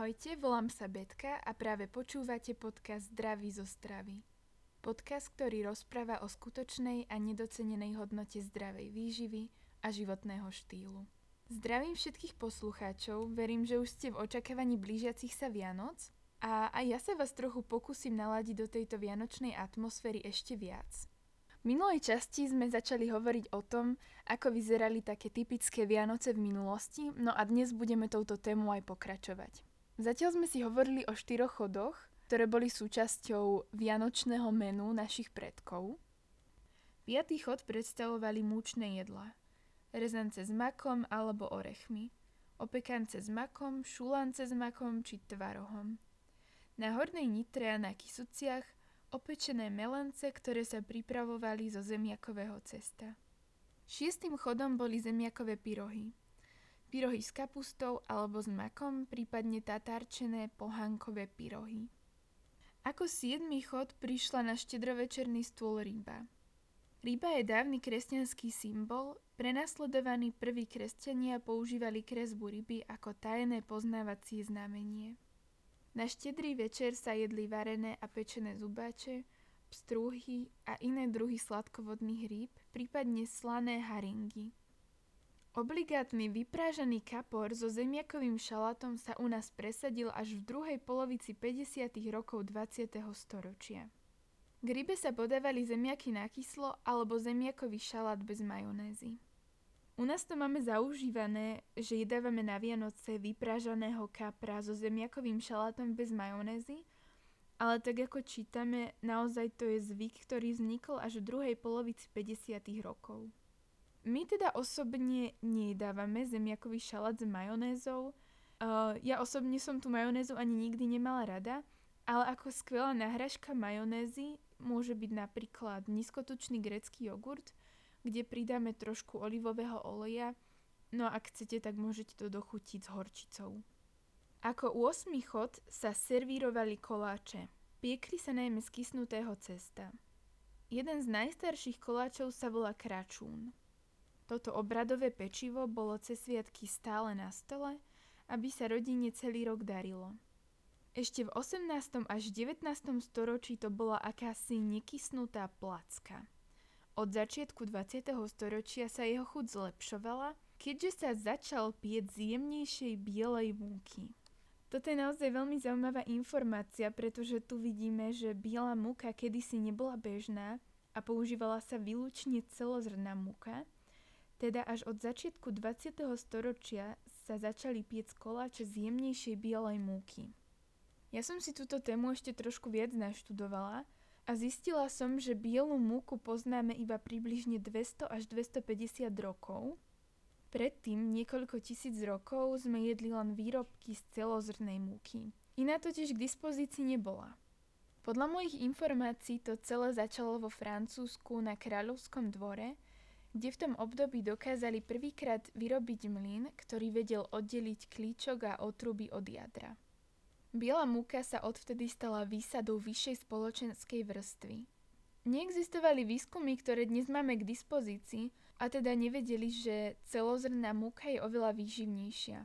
Ahojte, volám sa Betka a práve počúvate podcast Zdraví zo stravy. Podcast, ktorý rozpráva o skutočnej a nedocenenej hodnote zdravej výživy a životného štýlu. Zdravím všetkých poslucháčov, verím, že už ste v očakávaní blížiacich sa Vianoc a aj ja sa vás trochu pokúsim naladiť do tejto vianočnej atmosféry ešte viac. V minulej časti sme začali hovoriť o tom, ako vyzerali také typické Vianoce v minulosti, no a dnes budeme touto tému aj pokračovať. Zatiaľ sme si hovorili o štyroch chodoch, ktoré boli súčasťou vianočného menu našich predkov. Piatý chod predstavovali múčne jedlá. Rezance s makom alebo orechmi. Opekance s makom, šulance s makom či tvarohom. Na hornej nitre a na kysuciach opečené melence, ktoré sa pripravovali zo zemiakového cesta. Šiestým chodom boli zemiakové pyrohy. Pyrohy s kapustou alebo s makom, prípadne tatárčené pohánkové pyrohy. Ako siedmy chod prišla na štedrovečerný stôl ryba. Ryba je dávny kresťanský symbol, prenasledovaní prví kresťania používali kresbu ryby ako tajné poznávacie znamenie. Na štedrý večer sa jedli varené a pečené zubáče, pstrúhy a iné druhy sladkovodných rýb, prípadne slané haringy. Obligátny vyprážaný kapor so zemiakovým šalatom sa u nás presadil až v druhej polovici 50. rokov 20. storočia. K rybe sa podávali zemiaky na kyslo alebo zemiakový šalát bez majonézy. U nás to máme zaužívané, že jedávame na Vianoce vypražaného kapra so zemiakovým šalátom bez majonézy, ale tak ako čítame, naozaj to je zvyk, ktorý vznikol až v druhej polovici 50. rokov. My teda osobne nedávame zemiakový šalát s majonézou. Uh, ja osobne som tú majonézu ani nikdy nemala rada, ale ako skvelá náhražka majonézy môže byť napríklad nízkotučný grecký jogurt, kde pridáme trošku olivového oleja, no a ak chcete, tak môžete to dochutiť s horčicou. Ako 8. chod sa servírovali koláče. Piekli sa najmä z kysnutého cesta. Jeden z najstarších koláčov sa volá kračún. Toto obradové pečivo bolo cez sviatky stále na stole, aby sa rodine celý rok darilo. Ešte v 18. až 19. storočí to bola akási nekysnutá placka. Od začiatku 20. storočia sa jeho chuť zlepšovala, keďže sa začal pieť z jemnejšej bielej múky. Toto je naozaj veľmi zaujímavá informácia, pretože tu vidíme, že biela múka kedysi nebola bežná a používala sa výlučne celozrná múka, teda až od začiatku 20. storočia sa začali piec koláče z jemnejšej bielej múky. Ja som si túto tému ešte trošku viac naštudovala a zistila som, že bielu múku poznáme iba približne 200 až 250 rokov. Predtým, niekoľko tisíc rokov, sme jedli len výrobky z celozrnej múky. Iná totiž k dispozícii nebola. Podľa mojich informácií to celé začalo vo Francúzsku na kráľovskom dvore, kde v tom období dokázali prvýkrát vyrobiť mlyn, ktorý vedel oddeliť klíčok a otruby od jadra. Biela múka sa odvtedy stala výsadou vyššej spoločenskej vrstvy. Neexistovali výskumy, ktoré dnes máme k dispozícii, a teda nevedeli, že celozrná múka je oveľa výživnejšia.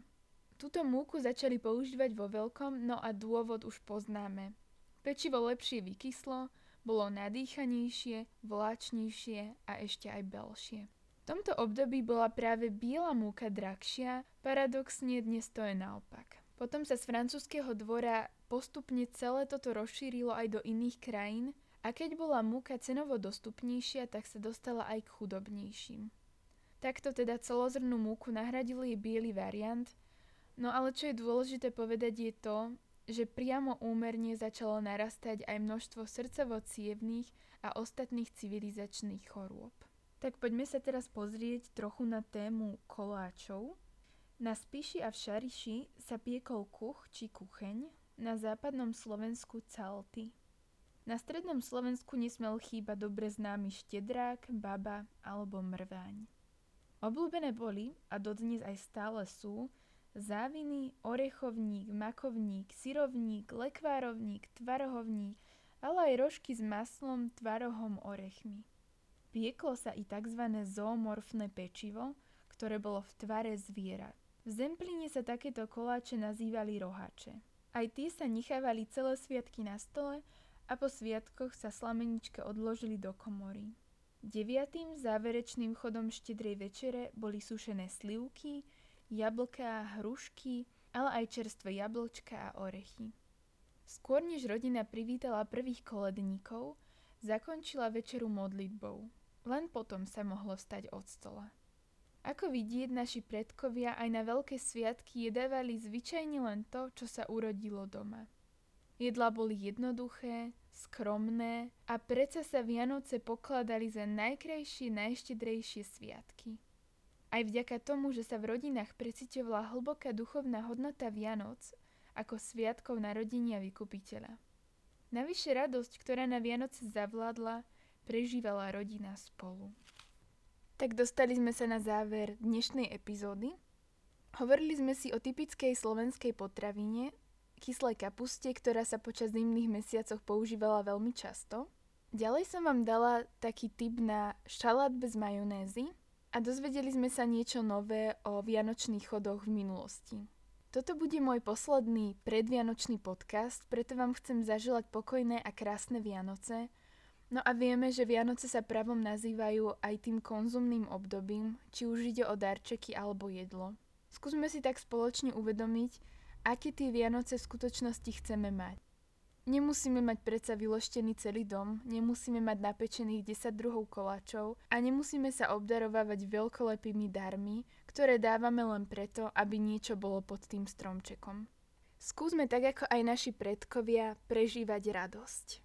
Túto múku začali používať vo veľkom, no a dôvod už poznáme. Pečivo lepšie vykyslo, bolo nadýchanejšie, vláčnejšie a ešte aj belšie. V tomto období bola práve biela múka drahšia, paradoxne dnes to je naopak. Potom sa z francúzského dvora postupne celé toto rozšírilo aj do iných krajín a keď bola múka cenovo dostupnejšia, tak sa dostala aj k chudobnejším. Takto teda celozrnú múku nahradil jej biely variant, no ale čo je dôležité povedať je to, že priamo úmerne začalo narastať aj množstvo srdcovo a ostatných civilizačných chorôb. Tak poďme sa teraz pozrieť trochu na tému koláčov. Na Spiši a v Šariši sa piekol kuch či kucheň, na západnom Slovensku calty. Na strednom Slovensku nesmel chýbať dobre známy štedrák, baba alebo mrváň. Obľúbené boli, a dodnes aj stále sú, záviny, orechovník, makovník, syrovník, lekvárovník, tvarohovník, ale aj rožky s maslom, tvarohom, orechmi. Pieklo sa i tzv. zoomorfné pečivo, ktoré bolo v tvare zvierat. V Zemplíne sa takéto koláče nazývali rohače. Aj tie sa nechávali celé sviatky na stole a po sviatkoch sa slameničke odložili do komory. Deviatým záverečným chodom štedrej večere boli sušené slivky, jablká, hrušky, ale aj čerstvé jablčka a orechy. Skôr než rodina privítala prvých koledníkov, zakončila večeru modlitbou. Len potom sa mohlo stať od stola. Ako vidieť, naši predkovia aj na veľké sviatky jedávali zvyčajne len to, čo sa urodilo doma. Jedla boli jednoduché, skromné a predsa sa Vianoce pokladali za najkrajšie, najštedrejšie sviatky. Aj vďaka tomu, že sa v rodinách precitovala hlboká duchovná hodnota Vianoc ako sviatkov narodenia vykupiteľa. Navyše radosť, ktorá na Vianoce zavládla, prežívala rodina spolu. Tak dostali sme sa na záver dnešnej epizódy. Hovorili sme si o typickej slovenskej potravine, kyslej kapuste, ktorá sa počas zimných mesiacoch používala veľmi často. Ďalej som vám dala taký tip na šalát bez majonézy a dozvedeli sme sa niečo nové o vianočných chodoch v minulosti. Toto bude môj posledný predvianočný podcast, preto vám chcem zaželať pokojné a krásne Vianoce – No a vieme, že Vianoce sa pravom nazývajú aj tým konzumným obdobím, či už ide o darčeky alebo jedlo. Skúsme si tak spoločne uvedomiť, aké tie Vianoce v skutočnosti chceme mať. Nemusíme mať predsa vyloštený celý dom, nemusíme mať napečených 10 druhov koláčov a nemusíme sa obdarovávať veľkolepými darmi, ktoré dávame len preto, aby niečo bolo pod tým stromčekom. Skúsme tak ako aj naši predkovia prežívať radosť.